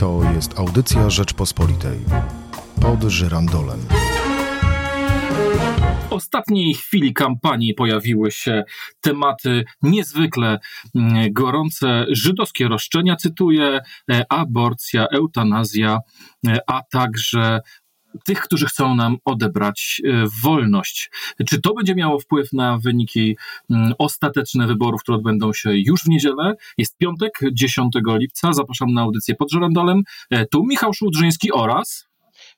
To jest audycja Rzeczpospolitej. Pod żyrandolem. W ostatniej chwili kampanii pojawiły się tematy niezwykle mm, gorące. Żydowskie roszczenia, cytuję, e, aborcja, eutanazja, e, a także tych, którzy chcą nam odebrać e, wolność. Czy to będzie miało wpływ na wyniki mm, ostateczne wyborów, które odbędą się już w niedzielę? Jest piątek, 10 lipca. Zapraszam na audycję pod żerandolem. Tu Michał Szłudrzyński oraz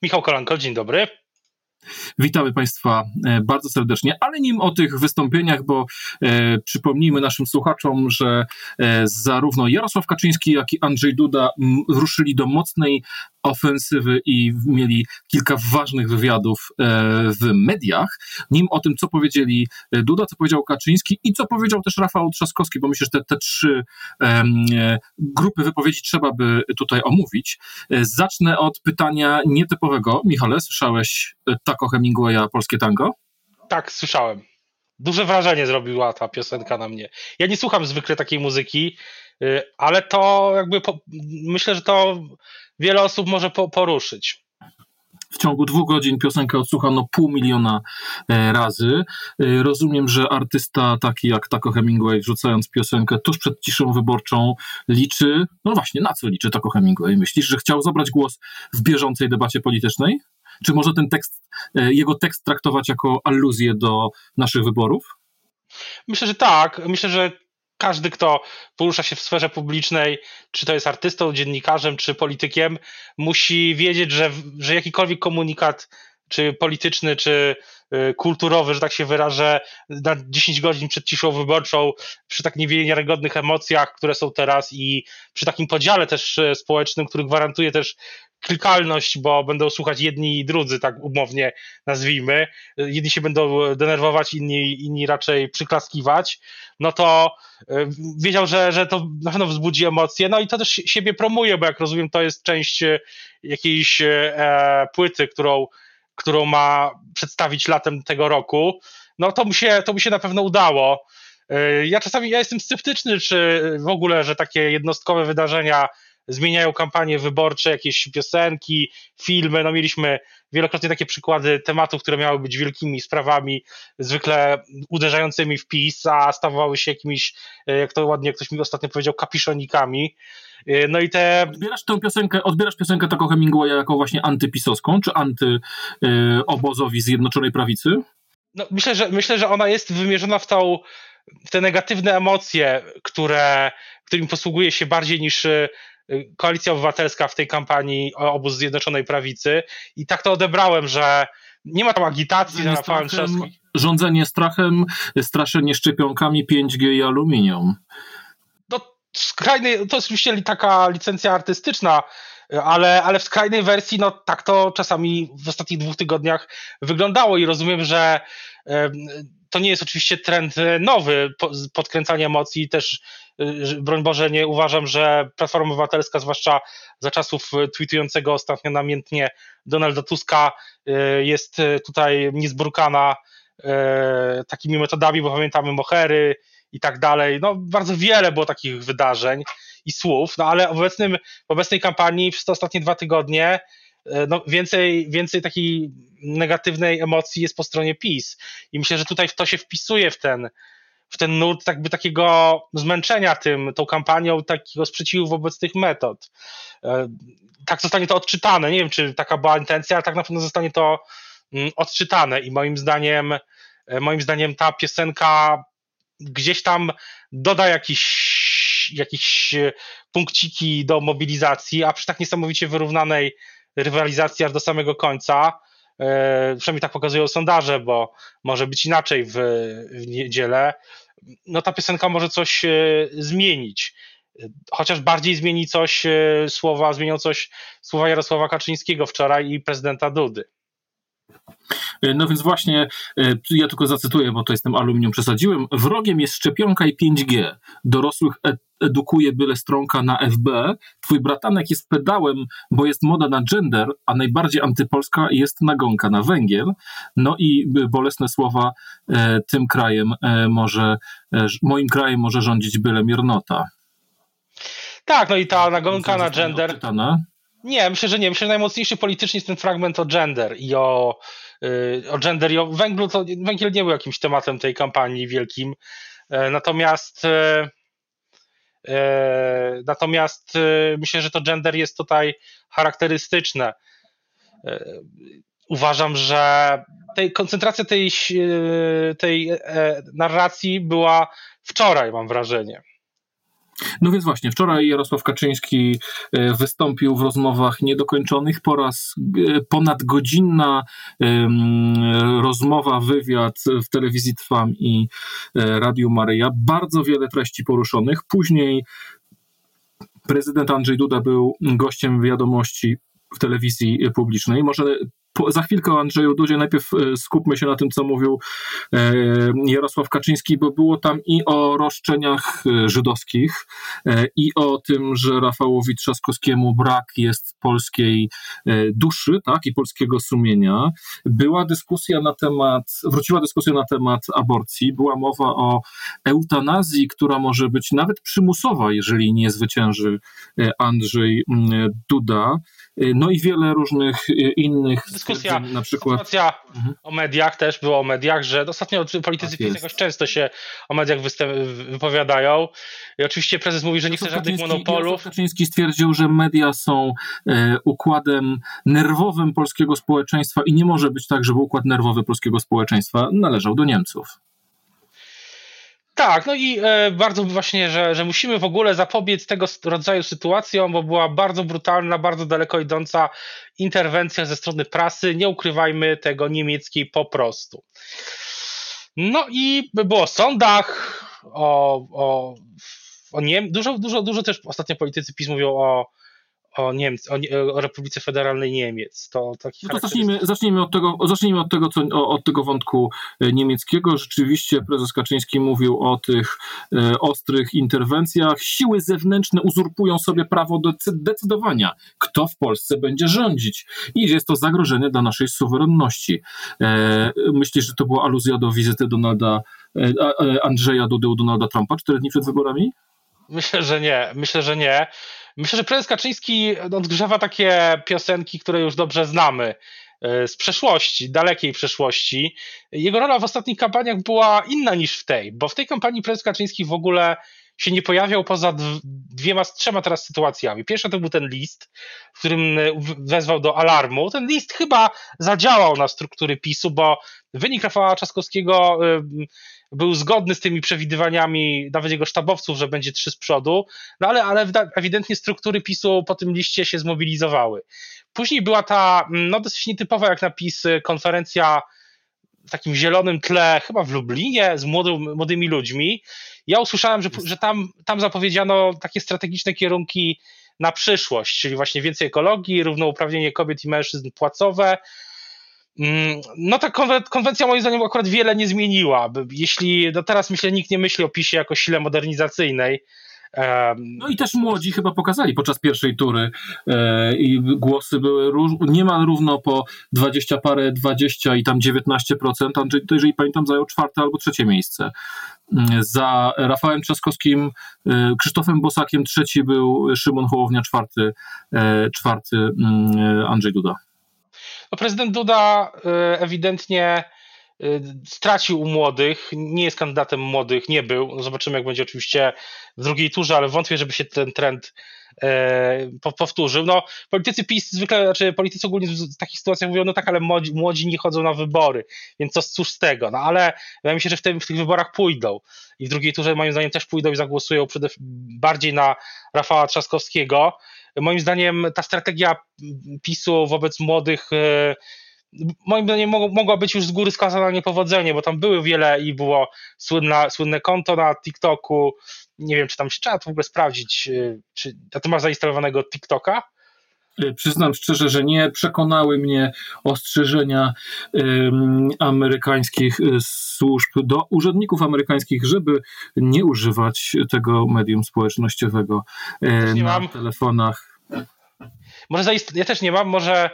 Michał Kolanko, dzień dobry. Witamy Państwa e, bardzo serdecznie, ale nim o tych wystąpieniach, bo e, przypomnijmy naszym słuchaczom, że e, zarówno Jarosław Kaczyński, jak i Andrzej Duda m, ruszyli do mocnej ofensywy i mieli kilka ważnych wywiadów e, w mediach. Nim o tym, co powiedzieli e, Duda, co powiedział Kaczyński i co powiedział też Rafał Trzaskowski, bo myślę, że te, te trzy e, grupy wypowiedzi trzeba by tutaj omówić. Zacznę od pytania nietypowego. Michale, słyszałeś Taco Hemingwaya Polskie Tango? Tak, słyszałem. Duże wrażenie zrobiła ta piosenka na mnie. Ja nie słucham zwykle takiej muzyki, ale to jakby po, myślę, że to wiele osób może po, poruszyć. W ciągu dwóch godzin piosenkę odsłuchano pół miliona e, razy. E, rozumiem, że artysta taki jak Taco Hemingway, wrzucając piosenkę tuż przed ciszą wyborczą, liczy. No właśnie, na co liczy Taco Hemingway? Myślisz, że chciał zabrać głos w bieżącej debacie politycznej? Czy może ten tekst, e, jego tekst traktować jako aluzję do naszych wyborów? Myślę, że tak. Myślę, że każdy, kto porusza się w sferze publicznej, czy to jest artystą, dziennikarzem, czy politykiem, musi wiedzieć, że, że jakikolwiek komunikat, czy polityczny, czy y, kulturowy, że tak się wyrażę, na 10 godzin przed ciszą wyborczą, przy tak niewiarygodnych emocjach, które są teraz i przy takim podziale też y, społecznym, który gwarantuje też klikalność, bo będą słuchać jedni i drudzy, tak umownie nazwijmy. Jedni się będą denerwować, inni, inni raczej przyklaskiwać. No to e, wiedział, że, że to na pewno wzbudzi emocje. No i to też siebie promuje, bo jak rozumiem, to jest część jakiejś e, płyty, którą, którą ma przedstawić latem tego roku. No to mu się, to mu się na pewno udało. E, ja czasami ja jestem sceptyczny, czy w ogóle, że takie jednostkowe wydarzenia zmieniają kampanie wyborcze, jakieś piosenki, filmy. No mieliśmy wielokrotnie takie przykłady tematów, które miały być wielkimi sprawami, zwykle uderzającymi w PiS, a stawały się jakimiś, e, jak to ładnie ktoś mi ostatnio powiedział, kapiszonikami. E, no i te... Odbierasz tę piosenkę, odbierasz piosenkę taką Hemingwaya jako właśnie antypisowską, czy antyobozowi Zjednoczonej Prawicy? No, myślę, że, myślę, że ona jest wymierzona w tą w te negatywne emocje, które, którymi posługuje się bardziej niż e, Koalicja Obywatelska w tej kampanii obóz Zjednoczonej Prawicy i tak to odebrałem, że nie ma tam agitacji na strachem, Rządzenie strachem, straszenie szczepionkami 5G i aluminium. No, skrajny, to jest oczywiście taka licencja artystyczna, ale, ale w skrajnej wersji, no tak to czasami w ostatnich dwóch tygodniach wyglądało i rozumiem, że to nie jest oczywiście trend nowy, podkręcanie emocji, też broń Boże nie uważam, że Platforma Obywatelska, zwłaszcza za czasów tweetującego ostatnio namiętnie Donalda Tuska, jest tutaj niezbrukana takimi metodami, bo pamiętamy Mohery i tak dalej. No bardzo wiele było takich wydarzeń i słów, no ale w, obecnym, w obecnej kampanii przez te ostatnie dwa tygodnie E, no, więcej, więcej takiej negatywnej emocji jest po stronie PiS. I myślę, że tutaj to się wpisuje w ten, w ten nurt jakby takiego zmęczenia tym, tą kampanią, takiego sprzeciwu wobec tych metod. E, tak zostanie to odczytane. Nie wiem, czy taka była intencja, ale tak na pewno zostanie to mm, odczytane i moim zdaniem, e, moim zdaniem ta piosenka gdzieś tam doda jakiś jakieś punkciki do mobilizacji, a przy tak niesamowicie wyrównanej rywalizacji aż do samego końca. E, przynajmniej tak pokazują sondaże, bo może być inaczej w, w niedzielę. No ta piosenka może coś e, zmienić. Chociaż bardziej zmieni coś e, słowa, zmienią coś słowa Jarosława Kaczyńskiego wczoraj i prezydenta Dudy. No więc właśnie, ja tylko zacytuję, bo to jestem aluminium przesadziłem. Wrogiem jest szczepionka i 5G. Dorosłych edukuje byle stronka na FB. Twój bratanek jest pedałem, bo jest moda na gender, a najbardziej antypolska jest nagonka na węgiel. No i bolesne słowa, e, tym krajem e, może, e, moim krajem może rządzić byle miernota. Tak, no i ta nagonka na gender. Odczytane. Nie, myślę, że nie. Myślę, że najmocniejszy politycznie jest ten fragment o gender i o, o gender i o węglu. To węgiel nie był jakimś tematem tej kampanii wielkim. Yy, natomiast yy, natomiast myślę, że to gender jest tutaj charakterystyczne. Uważam, że tej, koncentracja tej, tej narracji była wczoraj, mam wrażenie. No więc właśnie, wczoraj Jarosław Kaczyński e, wystąpił w rozmowach niedokończonych po raz e, ponadgodzinna rozmowa, wywiad w telewizji Trwam i e, Radiu Maryja. Bardzo wiele treści poruszonych. Później prezydent Andrzej Duda był gościem wiadomości w telewizji publicznej. Może po, za chwilkę o Andrzeju Dudzie. Najpierw e, skupmy się na tym, co mówił e, Jarosław Kaczyński, bo było tam i o roszczeniach e, żydowskich, i o tym, że Rafałowi Trzaskowskiemu brak jest polskiej duszy, tak, i polskiego sumienia. Była dyskusja na temat, wróciła dyskusja na temat aborcji, była mowa o eutanazji, która może być nawet przymusowa, jeżeli nie zwycięży Andrzej Duda. No i wiele różnych innych dyskusja, na przykład. Dyskusja mhm. o mediach też było o mediach, że ostatnio politycy tak jakoś często się o mediach wypowiadają. I oczywiście prezes mówi, że nie chce żadnych monopolów. Kaczyński stwierdził, że media są e, układem nerwowym polskiego społeczeństwa i nie może być tak, żeby układ nerwowy polskiego społeczeństwa należał do Niemców. Tak, no i e, bardzo właśnie, że, że musimy w ogóle zapobiec tego rodzaju sytuacjom, bo była bardzo brutalna, bardzo daleko idąca interwencja ze strony prasy. Nie ukrywajmy tego niemieckiej po prostu. No i było o sądach, o, o, o Niem dużo, dużo, dużo też ostatnio politycy PiS mówią o, o, Niemcy, o, o Republice Federalnej Niemiec. To, taki no to zacznijmy, zacznijmy, od tego, zacznijmy od tego, co, od tego wątku e, niemieckiego. Rzeczywiście prezes Kaczyński mówił o tych e, ostrych interwencjach. Siły zewnętrzne uzurpują sobie prawo do decydowania, kto w Polsce będzie rządzić. I jest to zagrożenie dla naszej suwerenności. E, myślisz, że to była aluzja do wizyty Donalda, e, Andrzeja Dudy u Donalda Trumpa cztery dni przed wyborami? Myślę, że nie. Myślę, że nie. Myślę, że prezes Kaczyński odgrzewa takie piosenki, które już dobrze znamy e, z przeszłości, dalekiej przeszłości. Jego rola w ostatnich kampaniach była inna niż w tej, bo w tej kampanii prezes Kaczyński w ogóle się nie pojawiał poza dwiema, trzema teraz sytuacjami. Pierwsza to był ten list, w którym wezwał do alarmu. Ten list chyba zadziałał na struktury PiSu, bo wynik Rafała Trzaskowskiego był zgodny z tymi przewidywaniami nawet jego sztabowców, że będzie trzy z przodu, no ale, ale ewidentnie struktury PiSu po tym liście się zmobilizowały. Później była ta, no dosyć nietypowa jak na PiS, konferencja w takim zielonym tle, chyba w Lublinie, z młody, młodymi ludźmi. Ja usłyszałem, że, że tam, tam zapowiedziano takie strategiczne kierunki na przyszłość, czyli właśnie więcej ekologii, równouprawnienie kobiet i mężczyzn płacowe, Mm, no ta konwencja moim zdaniem akurat wiele nie zmieniła. Jeśli do teraz myślę, nikt nie myśli o PiSie jako sile modernizacyjnej. No i też młodzi chyba pokazali podczas pierwszej tury e, i głosy były róż, niemal równo po 20 parę, 20 i tam 19%. Andrzej, to jeżeli pamiętam, zajął czwarte albo trzecie miejsce. Mm, za Rafałem Trzaskowskim, e, Krzysztofem Bosakiem trzeci był Szymon Hołownia, czwarty, e, czwarty mm, Andrzej Duda. No prezydent Duda y, ewidentnie stracił u młodych, nie jest kandydatem młodych, nie był. No zobaczymy, jak będzie oczywiście w drugiej turze, ale wątpię, żeby się ten trend e, powtórzył. No, politycy PiS zwykle, znaczy politycy ogólnie w takich sytuacjach mówią, no tak, ale młodzi, młodzi nie chodzą na wybory, więc co cóż z tego. No ale wydaje mi się, że w, tym, w tych wyborach pójdą i w drugiej turze moim zdaniem też pójdą i zagłosują przede bardziej na Rafała Trzaskowskiego. Moim zdaniem ta strategia PiSu wobec młodych e, moim zdaniem mogła być już z góry skazana na niepowodzenie, bo tam były wiele i było słynne, słynne konto na TikToku. Nie wiem, czy tam się trzeba to w ogóle sprawdzić. E, czy, a ty masz zainstalowanego TikToka? E, przyznam szczerze, że nie przekonały mnie ostrzeżenia um, amerykańskich służb do urzędników amerykańskich, żeby nie używać tego medium społecznościowego um, na mam. telefonach. Może ja też nie mam, może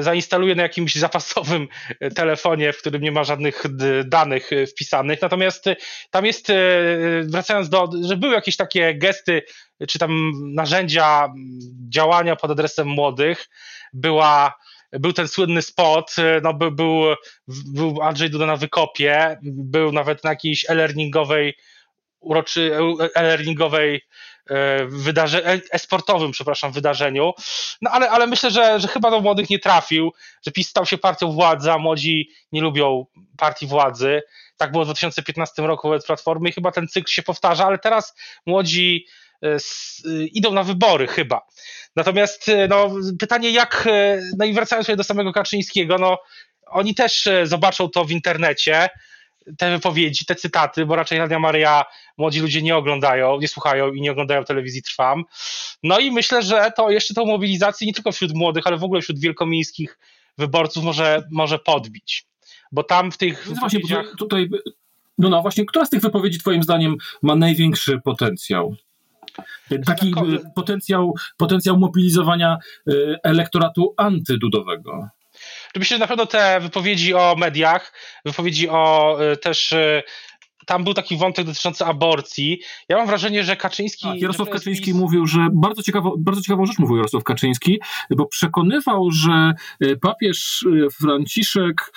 zainstaluję na jakimś zapasowym telefonie, w którym nie ma żadnych danych wpisanych. Natomiast tam jest, wracając do, że były jakieś takie gesty, czy tam narzędzia działania pod adresem młodych była był ten słynny spot, no był, był, był Andrzej Duda na wykopie, był nawet na jakiejś e-learningowej uroczy e-learningowej e, wydarze, e, esportowym, przepraszam, wydarzeniu. No ale, ale myślę, że, że chyba do młodych nie trafił, że PiS stał się partią władzy, a młodzi nie lubią partii władzy. Tak było w 2015 roku wobec Platformy i chyba ten cykl się powtarza, ale teraz młodzi e, idą na wybory chyba. Natomiast no, pytanie jak, no i wracając sobie do samego Kaczyńskiego, no oni też zobaczą to w internecie, te wypowiedzi, te cytaty, bo raczej Radia Maria młodzi ludzie nie oglądają, nie słuchają i nie oglądają telewizji Trwam. No i myślę, że to jeszcze tą mobilizację nie tylko wśród młodych, ale w ogóle wśród wielkomiejskich wyborców może, może podbić. Bo tam w tych. No właśnie, tutaj, no, no właśnie, która z tych wypowiedzi Twoim zdaniem ma największy potencjał? Taki potencjał, potencjał mobilizowania y, elektoratu antydudowego. Myślę, że na pewno te wypowiedzi o mediach, wypowiedzi o y, też y, tam był taki wątek dotyczący aborcji. Ja mam wrażenie, że Kaczyński. Tak, Jarosław Kaczyński mówił, że bardzo, ciekawo, bardzo ciekawą rzecz mówił Jarosław Kaczyński, bo przekonywał, że e, papież e, Franciszek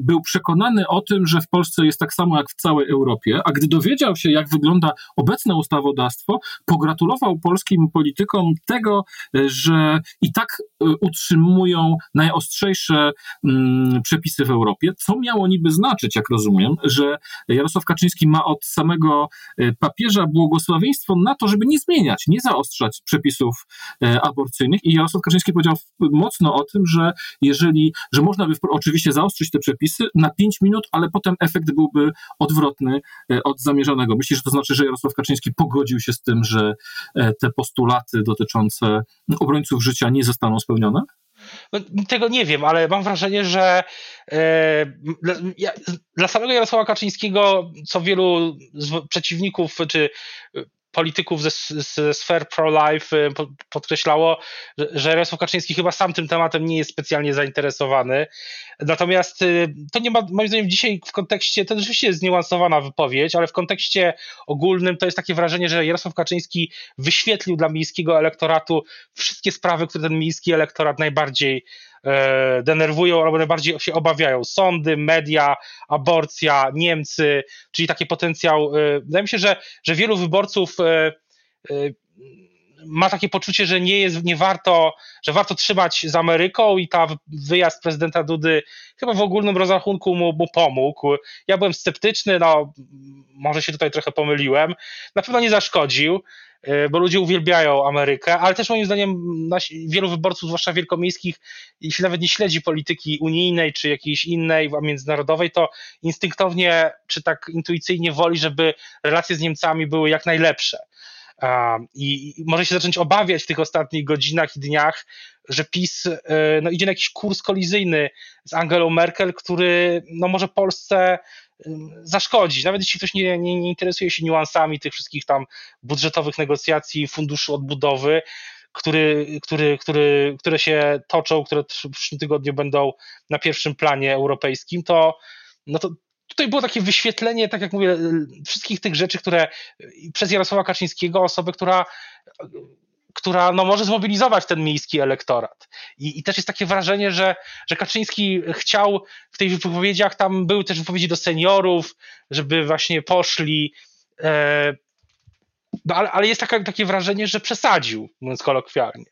był przekonany o tym, że w Polsce jest tak samo jak w całej Europie, a gdy dowiedział się, jak wygląda obecne ustawodawstwo, pogratulował polskim politykom tego, że i tak utrzymują najostrzejsze przepisy w Europie, co miało niby znaczyć, jak rozumiem, że Jarosław Kaczyński ma od samego e, papieża błogosławieństwo na to, żeby nie zmieniać, nie zaostrzać przepisów e, aborcyjnych. I Jarosław Kaczyński powiedział mocno o tym, że jeżeli, że można by oczywiście zaostrzyć te przepisy na 5 minut, ale potem efekt byłby odwrotny e, od zamierzonego. Myślisz, że to znaczy, że Jarosław Kaczyński pogodził się z tym, że te postulaty dotyczące obrońców życia nie zostaną spełnione? No, tego nie wiem, ale mam wrażenie, że e, dla, samego Jarosława Kaczyńskiego, co wielu przeciwników czy polityków ze, ze sfer pro-life y, podkreślało, że Jarosław Kaczyński chyba sam tym tematem nie jest specjalnie zainteresowany. Natomiast y, to nie ma, moim zdaniem, dzisiaj w kontekście, to rzeczywiście jest zniuansowana wypowiedź, ale w kontekście ogólnym to jest takie wrażenie, że Jarosław Kaczyński wyświetlił dla miejskiego elektoratu wszystkie sprawy, które ten miejski elektorat najbardziej denerwują albo najbardziej się obawiają. Sądy, media, aborcja, Niemcy, czyli taki potencjał. E, wydaje mi się, że, że wielu wyborców e, ma takie poczucie, że nie jest, nie warto, że warto trzymać z Ameryką i ta wyjazd prezydenta Dudy chyba w ogólnym rozrachunku mu, mu pomógł. Ja byłem sceptyczny, no może się tutaj trochę pomyliłem. Na pewno nie zaszkodził. E, bo ludzie uwielbiają Amerykę, ale też moim zdaniem nasi, wielu wyborców, zwłaszcza wielkomiejskich, jeśli nawet nie śledzi polityki unijnej czy jakiejś innej, międzynarodowej, to instynktownie czy tak intuicyjnie woli, żeby relacje z Niemcami były jak najlepsze. I może się zacząć obawiać w tych ostatnich godzinach i dniach, że PiS e, no, idzie na jakiś kurs kolizyjny z Angelą Merkel, który no, może Polsce zaszkodzić. Nawet jeśli ktoś nie, nie, nie interesuje się niuansami tych wszystkich tam budżetowych negocjacji, funduszu odbudowy, który, który, który, które się toczą, które w przyszłym tygodniu będą na pierwszym planie europejskim, to, no to tutaj było takie wyświetlenie, tak jak mówię, wszystkich tych rzeczy, które przez Jarosława Kaczyńskiego, osobę, która która no, może zmobilizować ten miejski elektorat. I, I, też jest takie wrażenie, że, że Kaczyński chciał w tych wypowiedziach, tam były też wypowiedzi do seniorów, żeby właśnie poszli. E, no, ale, ale jest taka, takie wrażenie, że przesadził, mówiąc kolokwialnie.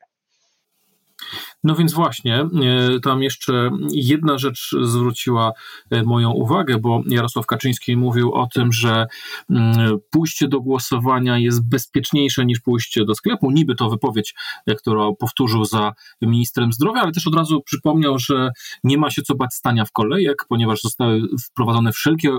No więc właśnie, e, tam jeszcze jedna rzecz zwróciła e, moją uwagę, bo Jarosław Kaczyński mówił o tym, że mm, pójście do głosowania jest bezpieczniejsze niż pójście do sklepu. Niby to wypowiedź, e, którą powtórzył za ministrem zdrowia, ale też od razu przypomniał, że nie ma się co bać stania w kolejek, ponieważ zostały wprowadzone wszelkie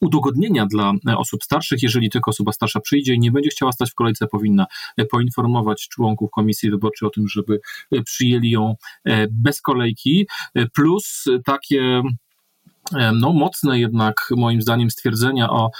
udogodnienia dla osób starszych. Jeżeli tylko osoba starsza przyjdzie i nie będzie chciała stać w kolejce, powinna poinformować członków komisji wyborczej o tym, żeby przyjęli ją e, bez kolejki, e, plus takie e, no, mocne jednak moim zdaniem stwierdzenia o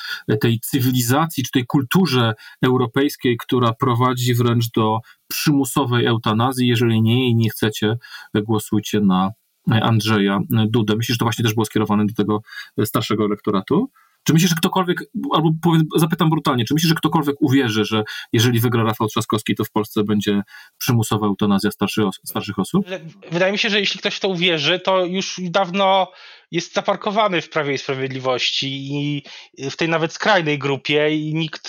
tej cywilizacji czy tej kulturze europejskiej, która prowadzi wręcz do przymusowej eutanazji. Jeżeli nie jej nie chcecie, głosujcie na Andrzeja Dudę. Myślisz, że to właśnie też było skierowane do tego starszego elektoratu? Czy myślisz, że ktokolwiek, albo powiem, zapytam brutalnie, czy myślisz, że ktokolwiek uwierzy, że jeżeli wygra Rafał Trzaskowski, to w Polsce będzie przymusowa eutanazja starszych, starszych osób? Wydaje mi się, że jeśli ktoś w to uwierzy, to już dawno jest zaparkowany w Prawie i Sprawiedliwości i w tej nawet skrajnej grupie i nikt,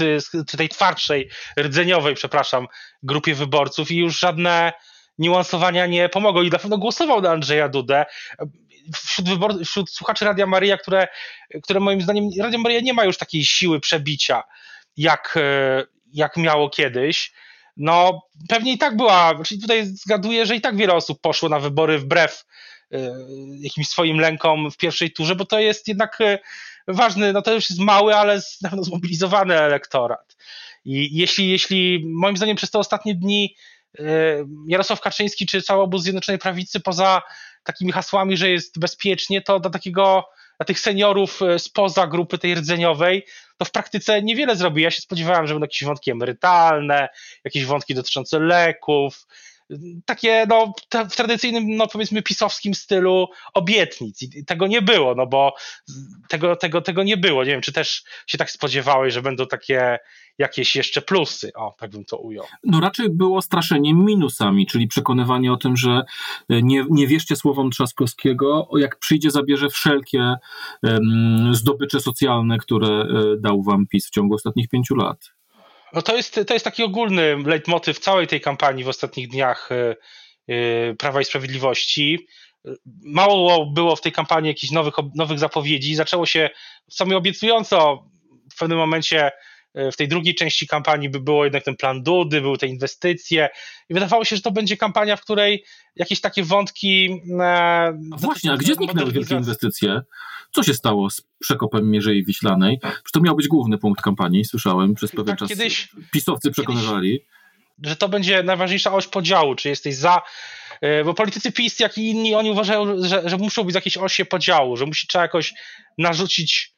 czy tej twardszej, rdzeniowej, przepraszam, grupie wyborców i już żadne niuansowania nie pomogą i na pewno głosował na Andrzeja Dudę. Wśród, wybor- wśród słuchaczy Radia Maryja, które, które moim zdaniem, Radio nie ma już takiej siły przebicia, jak, jak miało kiedyś. No, pewnie i tak była, czyli tutaj zgaduję, że i tak wiele osób poszło na wybory wbrew E, jakimś swoim lękom w pierwszej turze, bo to jest jednak e, ważny, no to już jest mały, ale na pewno zmobilizowany elektorat. I jeśli, jeśli moim zdaniem przez te ostatnie dni e, Jarosław Kaczyński czy cały obóz Zjednoczonej Prawicy poza takimi hasłami, że jest bezpiecznie, to do takiego dla tych seniorów spoza grupy tej rdzeniowej, to w praktyce niewiele zrobi. Ja się spodziewałem, że będą jakieś wątki emerytalne, jakieś wątki dotyczące leków, takie no, w tradycyjnym, no powiedzmy pisowskim stylu obietnic i tego nie było, no bo tego, tego, tego nie było. Nie wiem, czy też się tak spodziewałeś, że będą takie jakieś jeszcze plusy, o, tak bym to ujął. No raczej było straszenie minusami, czyli przekonywanie o tym, że nie, nie wierzcie słowom Trzaskowskiego, jak przyjdzie, zabierze wszelkie um, zdobycze socjalne, które e, dał wam PiS w ciągu ostatnich pięciu lat. No to jest, to jest taki ogólny leitmotyw całej tej kampanii w ostatnich dniach y, y, Prawa i Sprawiedliwości. Mało było w tej kampanii jakichś nowych, nowych zapowiedzi. Zaczęło się w sumie obiecująco. W pewnym momencie w tej drugiej części kampanii by było jednak ten plan Dudy, były te inwestycje i wydawało się, że to będzie kampania, w której jakieś takie wątki... E, właśnie, a gdzie zniknęły wielkie inwestycje? Co się stało z przekopem Mierzei Wiślanej? Przecież to miał być główny punkt kampanii, słyszałem, przez pewien tak, czas kiedyś, pisowcy przekonywali. Kiedyś, że to będzie najważniejsza oś podziału, czy jesteś za e, bo politycy PiS, jak i inni, oni uważają, że, że muszą być jakieś osie podziału, że musi trzeba jakoś narzucić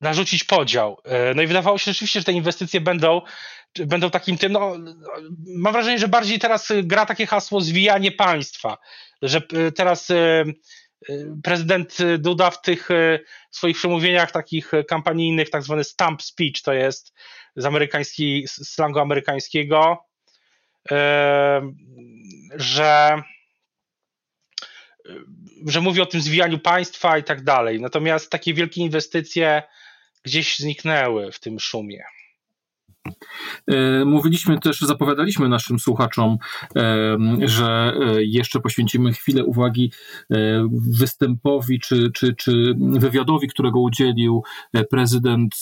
narzucić podział. E, no i wydawało się rzeczywiście, że te inwestycje będą, będą takim tym, no, mam wrażenie, że bardziej teraz gra takie hasło zwijanie państwa, że e, teraz prezydent Duda w tych e, swoich przemówieniach takich kampanijnych, tak zwany stamp speech, to jest z amerykańskiej, slangu amerykańskiego, e, że że mówi o tym zwijaniu państwa i tak dalej. Natomiast takie wielkie inwestycje gdzieś zniknęły w tym szumie. E, mówiliśmy też, zapowiadaliśmy naszym słuchaczom, e, że e, jeszcze poświęcimy chwilę uwagi występowi czy, czy, czy wywiadowi, którego udzielił prezydent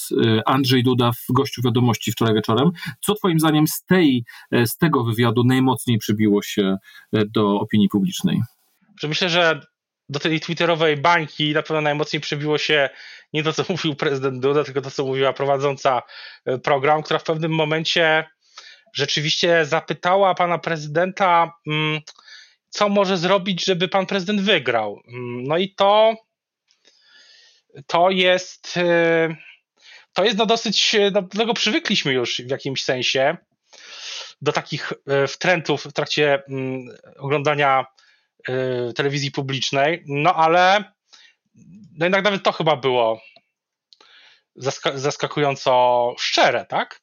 Andrzej Duda w gościu wiadomości wczoraj wieczorem. Co Twoim zdaniem z, tej, z tego wywiadu najmocniej przybiło się do opinii publicznej? Myślę, że do tej twitterowej bańki na pewno najmocniej przebiło się nie to, co mówił prezydent Duda, tylko to, co mówiła prowadząca e, program, która w pewnym momencie rzeczywiście zapytała pana prezydenta, mm, co może zrobić, żeby pan prezydent wygrał. Mm, no i to to jest e, to jest no dosyć, no, do tego przywykliśmy już w jakimś sensie, do takich e, wtrętów w trakcie mm, oglądania telewizji publicznej, no ale no jednak nawet to chyba było zaskakująco szczere, tak?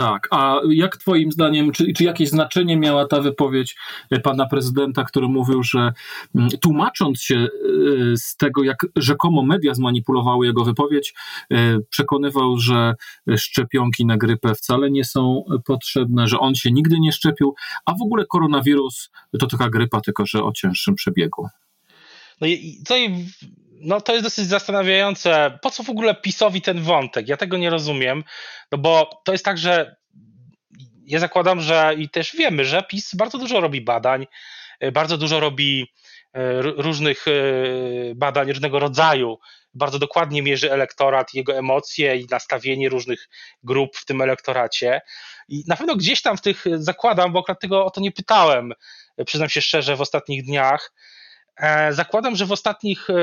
Tak, a jak twoim zdaniem, czy, czy jakieś znaczenie miała ta wypowiedź pana prezydenta, który mówił, że mm, tłumacząc się y, z tego, jak rzekomo media zmanipulowały jego wypowiedź, y, przekonywał, że szczepionki na grypę wcale nie są potrzebne, że on się nigdy nie szczepił, a w ogóle koronawirus to taka grypa, tylko że o cięższym przebiegu. No i, to, no to jest dosyć zastanawiające. Po co w ogóle PiSowi ten wątek? Ja tego nie rozumiem, no bo to jest tak, że ja zakładam, że i też wiemy, że PiS bardzo dużo robi badań, y, bardzo dużo robi y, różnych y, badań różnego rodzaju, bardzo dokładnie mierzy elektorat, jego emocje i nastawienie różnych grup w tym elektoracie. I na pewno gdzieś tam w tych zakładam, bo akurat tego o to nie pytałem, przyznam się szczerze, w ostatnich dniach, zakładam, że w ostatnich, e,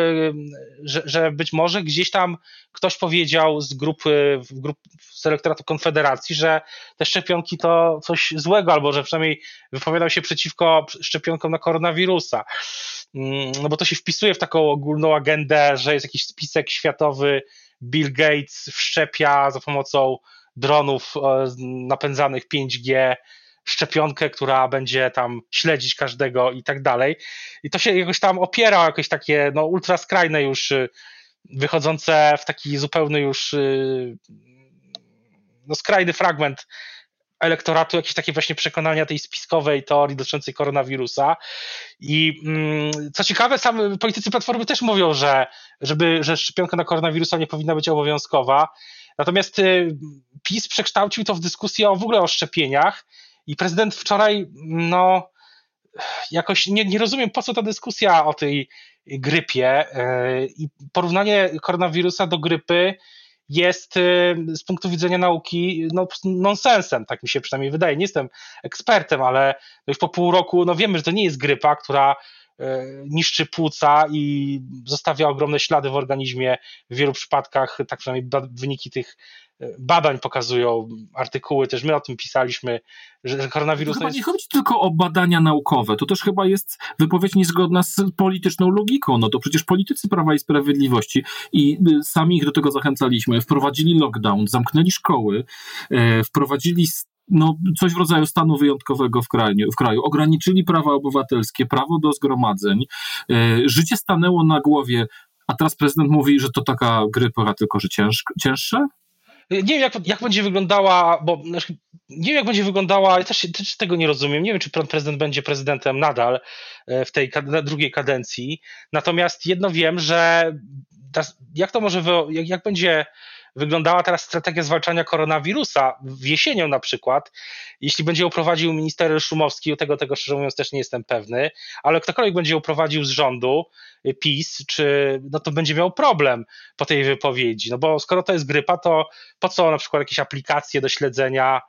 że, że być może gdzieś tam ktoś powiedział z grupy, grup, z elektoratu Konfederacji, że te szczepionki to coś złego, albo że przynajmniej wypowiadał się przeciwko szczepionkom na koronawirusa. Mm, no bo to się wpisuje w taką ogólną agendę, że jest jakiś spisek światowy, Bill Gates wszczepia za pomocą dronów e, napędzanych 5G szczepionkę, która będzie tam śledzić każdego i tak dalej. I to się jakoś tam opiera jakieś takie no, ultra skrajne już y, wychodzące w taki zupełny już y, no, skrajny fragment elektoratu, jakieś takie właśnie przekonania tej spiskowej teorii dotyczącej koronawirusa. I mm, co ciekawe, sami politycy Platformy też mówią, że, żeby, że szczepionka na koronawirusa nie powinna być obowiązkowa. Natomiast y, PiS przekształcił to w dyskusję w ogóle o szczepieniach i prezydent wczoraj, no, jakoś nie, nie rozumiem, po co ta dyskusja o tej grypie yy, i porównanie koronawirusa do grypy jest yy, z punktu widzenia nauki no, nonsensem, tak mi się przynajmniej wydaje. Nie jestem ekspertem, ale już po pół roku no wiemy, że to nie jest grypa, która yy, niszczy płuca i zostawia ogromne ślady w organizmie w wielu przypadkach, tak przynajmniej wyniki tych badań pokazują, artykuły, też my o tym pisaliśmy, że, koronawirus. To chyba jest... nie chodzi tylko o badania naukowe, to też chyba jest wypowiedź niezgodna z polityczną logiką. No to przecież politycy Prawa i Sprawiedliwości i y, sami ich do tego zachęcaliśmy, wprowadzili lockdown, zamknęli szkoły, e, wprowadzili no, coś w rodzaju stanu wyjątkowego w kraju, w kraju. Ograniczyli prawa obywatelskie, prawo do zgromadzeń. E, życie stanęło na głowie, a teraz prezydent mówi, że to taka grypa, tylko że cięż, cięższe? Nie wiem, jak, jak będzie wyglądała, bo znaczy, nie wiem, jak będzie wyglądała, ja też, też tego nie rozumiem. Nie wiem, czy pan prezydent będzie prezydentem nadal e, w tej drugiej kadencji. Natomiast jedno wiem, że jak to może, jak, jak będzie wyglądała teraz strategia zwalczania koronawirusa w jesienią na przykład, jeśli będzie ją prowadził minister Szumowski, tego, tego szczerze mówiąc też nie jestem pewny, ale ktokolwiek będzie ją prowadził z rządu, y, PiS, czy no to będzie miał problem po tej wypowiedzi, no bo skoro to jest grypa, to po co na przykład jakieś aplikacje do śledzenia,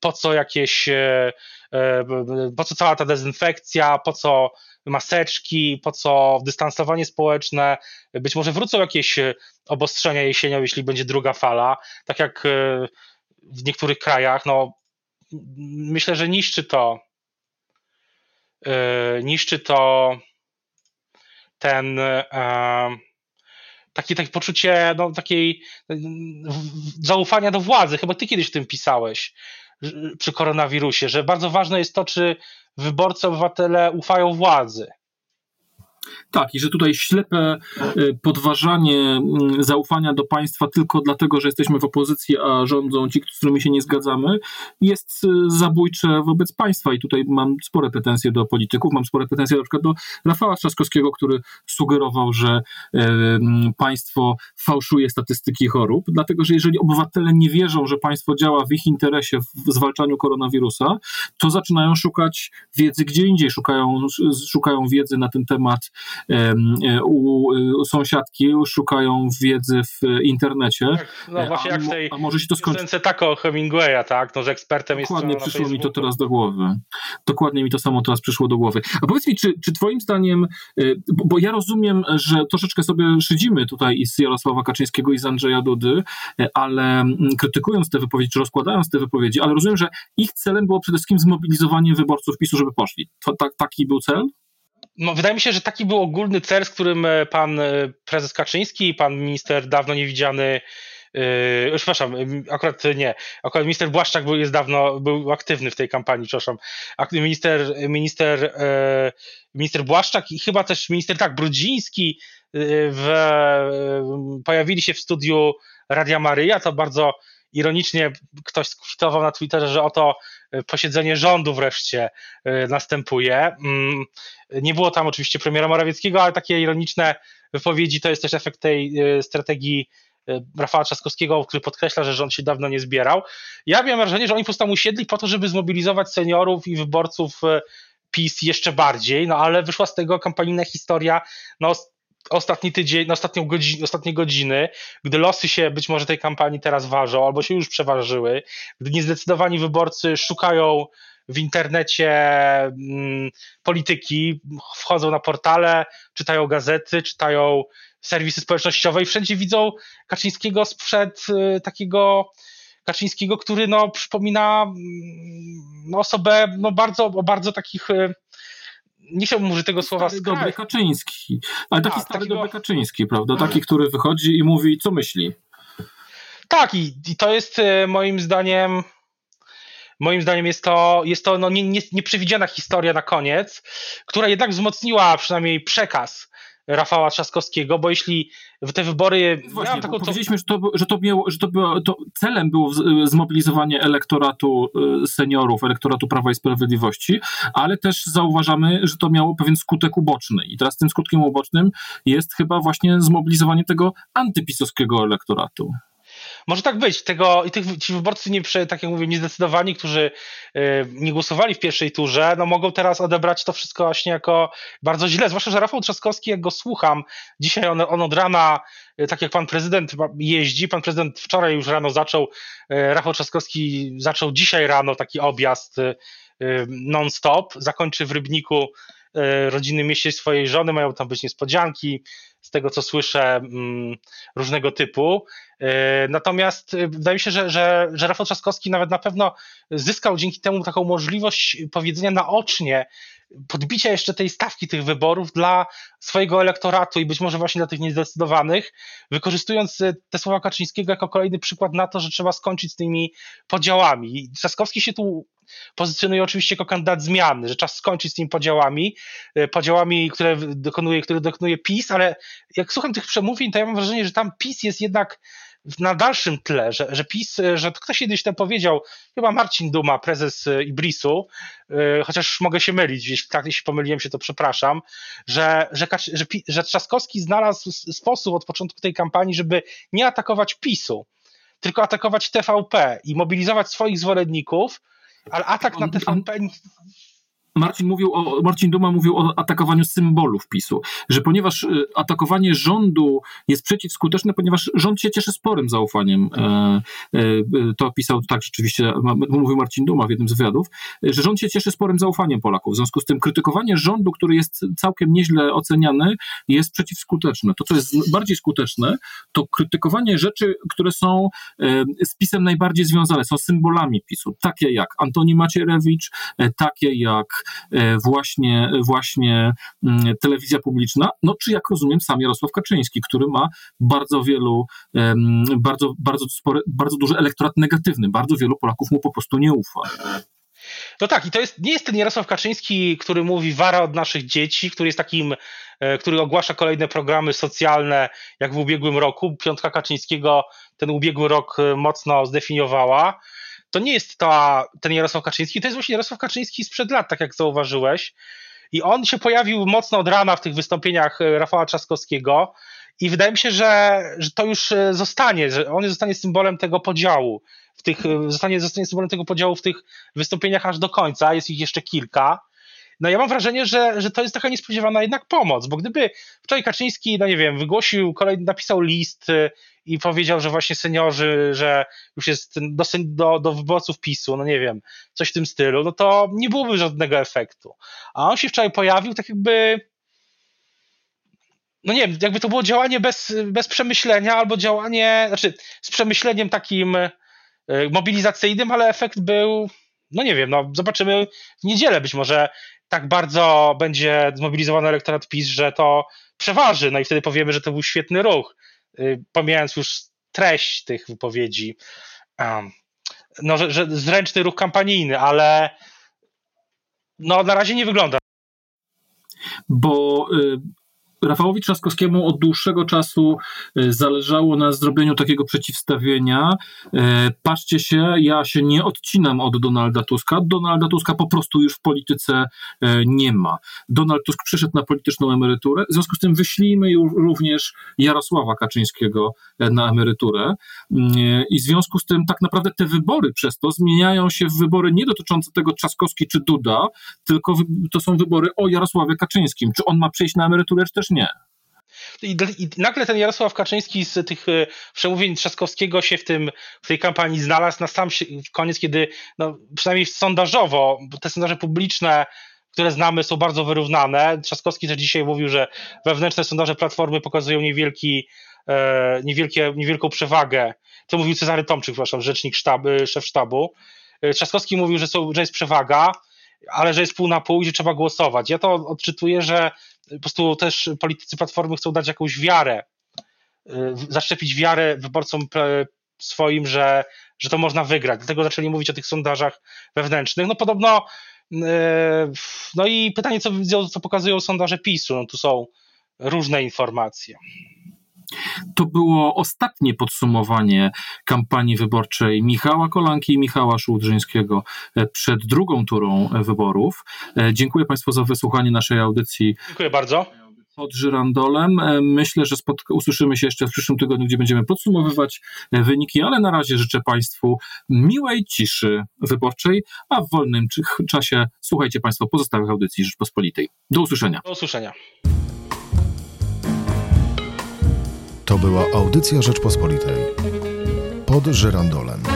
po co jakieś, e, e, po co cała ta dezynfekcja, po co maseczki, po co dystansowanie społeczne, być może wrócą jakieś e, obostrzenia jesienią, jeśli będzie druga fala, tak jak w niektórych krajach, no myślę, że niszczy to niszczy to ten takie, takie poczucie no, takiej zaufania do władzy. Chyba ty kiedyś w tym pisałeś, przy koronawirusie, że bardzo ważne jest to, czy wyborcy, obywatele ufają władzy. Tak, i że tutaj ślepe y, podważanie mm, zaufania do państwa tylko dlatego, że jesteśmy w opozycji, a rządzą ci, z którymi się nie zgadzamy, jest y, zabójcze wobec państwa. I tutaj mam spore pretensje do polityków, mam spore pretensje na przykład do Rafała Trzaskowskiego, który sugerował, że państwo fałszuje statystyki chorób, dlatego że jeżeli obywatele nie wierzą, że państwo działa w ich interesie w zwalczaniu koronawirusa, to zaczynają szukać wiedzy gdzie indziej, szukają, szukają wiedzy na ten temat E, u, u sąsiadki, szukają wiedzy w internecie. Tak, no właśnie a, jak w tej a może się to skończyć. tako Hemingwaya, tak? No, że ekspertem Dokładnie jest przyszło mi to teraz do głowy. Dokładnie mi to samo teraz przyszło do głowy. A powiedz mi, czy, czy twoim zdaniem, e, bo, bo ja rozumiem, że troszeczkę sobie szydzimy tutaj i z Jarosława Kaczyńskiego i z Andrzeja Dudy, e, ale krytykując te wypowiedzi, czy rozkładając te wypowiedzi, ale rozumiem, że ich celem było przede wszystkim zmobilizowanie wyborców PiSu, żeby poszli. To, tak, taki był cel? No, wydaje mi się, że taki był ogólny cel, z którym e, pan e, prezes Kaczyński i pan minister dawno niewidziany Yy, przepraszam, akurat nie. Akurat minister Błaszczak był, jest dawno, był aktywny w tej kampanii, przepraszam. Minister, minister, yy, minister Błaszczak i chyba też minister, tak, Brudziński yy, w, pojawili się w studiu Radia Maryja, to bardzo ironicznie ktoś skwitował na Twitterze, że oto posiedzenie rządu wreszcie następuje. Mm, nie było tam oczywiście premiera Morawieckiego, ale takie ironiczne wypowiedzi to jest też efekt tej strategii E, Rafała Trzaskowskiego, który podkreśla, że rząd się dawno nie zbierał. Ja miałem wrażenie, że oni po prostu tam usiedli po to, żeby zmobilizować seniorów i wyborców e, PiS jeszcze bardziej, no ale wyszła z tego kampanijna historia, no ostatni tydzień, ostatnią godzin, ostatnie godziny, gdy losy się być może tej kampanii teraz ważą, albo się już przeważyły, gdy niezdecydowani wyborcy szukają w internecie mm, polityki, wchodzą na portale, czytają gazety, czytają serwisy społecznościowe i wszędzie widzą Kaczyńskiego sprzed y, takiego Kaczyńskiego, który no, przypomina mm, no, osobę no, bardzo, o bardzo takich y, nie chciałbym użyć tego słowa stary dobry Kaczyński, ale taki tak, stary takiego... dobry Kaczyński, prawda? Taki, który wychodzi i mówi, co myśli. Tak, i, i to jest y, moim zdaniem moim zdaniem jest to, jest to no nie, nie, nieprzewidziana historia na koniec, która jednak wzmocniła przynajmniej przekaz Rafała Trzaskowskiego, bo jeśli w te wybory. Właśnie, taką, powiedzieliśmy, że, to, że, to, miało, że to, było, to celem było zmobilizowanie elektoratu y, seniorów, elektoratu Prawa i Sprawiedliwości, ale też zauważamy, że to miało pewien skutek uboczny. I teraz tym skutkiem ubocznym jest chyba właśnie zmobilizowanie tego antypisowskiego elektoratu. Może tak być. Tego, I tych, ci wyborcy, nie, tak jak mówię, niezdecydowani, którzy y, nie głosowali w pierwszej turze, no mogą teraz odebrać to wszystko właśnie jako bardzo źle. Zwłaszcza, że Rafał Trzaskowski, jak go słucham, dzisiaj on, on od rana, y, tak jak pan prezydent jeździ, pan prezydent wczoraj już rano zaczął, y, Rafał Trzaskowski zaczął dzisiaj rano taki objazd non-stop, zakończy w Rybniku rodzinnym mieście swojej żony, mają tam być niespodzianki, z tego co słyszę, mm, różnego typu. E, natomiast e, wydaje mi się, że, że, że Rafał Trzaskowski nawet na pewno zyskał dzięki temu taką możliwość powiedzenia naocznie, podbicia jeszcze tej stawki tych wyborów dla swojego elektoratu i być może właśnie dla tych niezdecydowanych, wykorzystując e, te słowa Kaczyńskiego jako kolejny przykład na to, że trzeba skończyć z tymi podziałami. Trzaskowski się tu pozycjonuje oczywiście jako kandydat zmiany, że czas skończyć z tymi podziałami, podziałami, które dokonuje, które dokonuje PiS, ale jak słucham tych przemówień, to ja mam wrażenie, że tam PiS jest jednak na dalszym tle, że, że PiS, że ktoś kiedyś tam powiedział, chyba Marcin Duma, prezes y, Ibrisu, yy, chociaż mogę się mylić, jeśli, tak, jeśli pomyliłem się, to przepraszam, że, że, że, że Trzaskowski znalazł sposób od początku tej kampanii, żeby nie atakować PiSu, tylko atakować TVP i mobilizować swoich zwolenników, ale atak na TVP Marcin mówił o, Marcin Duma mówił o atakowaniu symbolów PiSu, że ponieważ y, atakowanie rządu jest przeciwskuteczne, ponieważ rząd się cieszy sporym zaufaniem. E, e, to opisał tak rzeczywiście, mówił Marcin Duma w jednym z wywiadów, że rząd się cieszy sporym zaufaniem Polaków. W związku z tym krytykowanie rządu, który jest całkiem nieźle oceniany, jest przeciwskuteczne. To, co jest bardziej skuteczne, to krytykowanie rzeczy, które są e, z PiSem najbardziej związane, są symbolami PiSu, takie jak Antoni Macierewicz, takie jak właśnie, właśnie mm, telewizja publiczna, no czy jak rozumiem sam Jarosław Kaczyński, który ma bardzo wielu, bardzo, bardzo, spory, bardzo duży elektorat negatywny, bardzo wielu Polaków mu po prostu nie ufa. No tak, i to jest, nie jest ten Jarosław Kaczyński, który mówi wara od naszych dzieci, który jest takim, e, który ogłasza kolejne programy socjalne, jak w ubiegłym roku. Piątka Kaczyńskiego ten ubiegły rok e, mocno zdefiniowała to nie jest ta, ten Jarosław Kaczyński, to jest właśnie Jarosław Kaczyński sprzed lat, tak jak zauważyłeś. I on się pojawił mocno od rana w tych wystąpieniach e, Rafała Trzaskowskiego. I wydaje mi się, że, że to już e, zostanie, że on zostanie symbolem tego podziału. W tych, e, zostanie, zostanie symbolem tego podziału w tych wystąpieniach aż do końca. Jest ich jeszcze kilka. No ja mam wrażenie, że, że to jest taka niespodziewana jednak pomoc, bo gdyby wczoraj Kaczyński, no nie wiem, wygłosił kolejny, napisał list i powiedział, że właśnie seniorzy, że już jest do, do, do wyborców PiSu, no nie wiem, coś w tym stylu, no to nie byłoby żadnego efektu. A on się wczoraj pojawił tak jakby no nie wiem, jakby to było działanie bez, bez przemyślenia albo działanie, znaczy z przemyśleniem takim e, mobilizacyjnym, ale efekt był, no nie wiem, no zobaczymy w niedzielę być może tak bardzo będzie zmobilizowany elektorat PiS, że to przeważy, no i wtedy powiemy, że to był świetny ruch. Y, pomijając już treść tych wypowiedzi, no, że, że zręczny ruch kampanijny, ale no, na razie nie wygląda. Bo y, Rafałowi Trzaskowskiemu od dłuższego czasu e, zależało na zrobieniu takiego przeciwstawienia. E, patrzcie się, ja się nie odcinam od Donalda Tuska. Donalda Tuska po prostu już w polityce e, nie ma. Donald Tusk przyszedł na polityczną emeryturę, w związku z tym wyślijmy również Jarosława Kaczyńskiego na emeryturę. I w związku z tym tak naprawdę te wybory przez to zmieniają się w wybory nie dotyczące tego Trzaskowski czy Duda, tylko to są wybory o Jarosławie Kaczyńskim. Czy on ma przejść na emeryturę, czy też nie. i, i nagle ten Jarosław Kaczyński z tych e, przemówień Trzaskowskiego się w, tym, w tej kampanii znalazł na sam koniec, kiedy no, przynajmniej sondażowo, bo te sondaże publiczne które znamy, są bardzo wyrównane. Trzaskowski też dzisiaj mówił, że wewnętrzne sondaże Platformy pokazują niewielki, e, niewielkie, niewielką przewagę. To mówił Cezary Tomczyk, przepraszam, rzecznik sztab, szef sztabu. E, Trzaskowski mówił, że, są, że jest przewaga, ale że jest pół na pół i że trzeba głosować. Ja to odczytuję, że po prostu też politycy Platformy chcą dać jakąś wiarę, e, zaszczepić wiarę wyborcom swoim, że, że to można wygrać. Dlatego zaczęli mówić o tych sondażach wewnętrznych. No podobno E, no i pytanie, co, co pokazują sondaże PiSu. No tu są różne informacje. To było ostatnie podsumowanie kampanii wyborczej Michała Kolanki i Michała Szułdrzyńskiego e, przed drugą turą wyborów. E, dziękuję Państwu za wysłuchanie naszej audycji. Dziękuję bardzo pod żyrandolem. E, myślę, że usłyszymy się jeszcze w przyszłym tygodniu, gdzie będziemy podsumowywać e, wyniki, ale na razie życzę Państwu miłej ciszy wyborczej, a w wolnym czasie słuchajcie Państwo pozostałych audycji Rzeczpospolitej. Do usłyszenia. Do usłyszenia. To była audycja Rzeczpospolitej. Pod żyrandolem.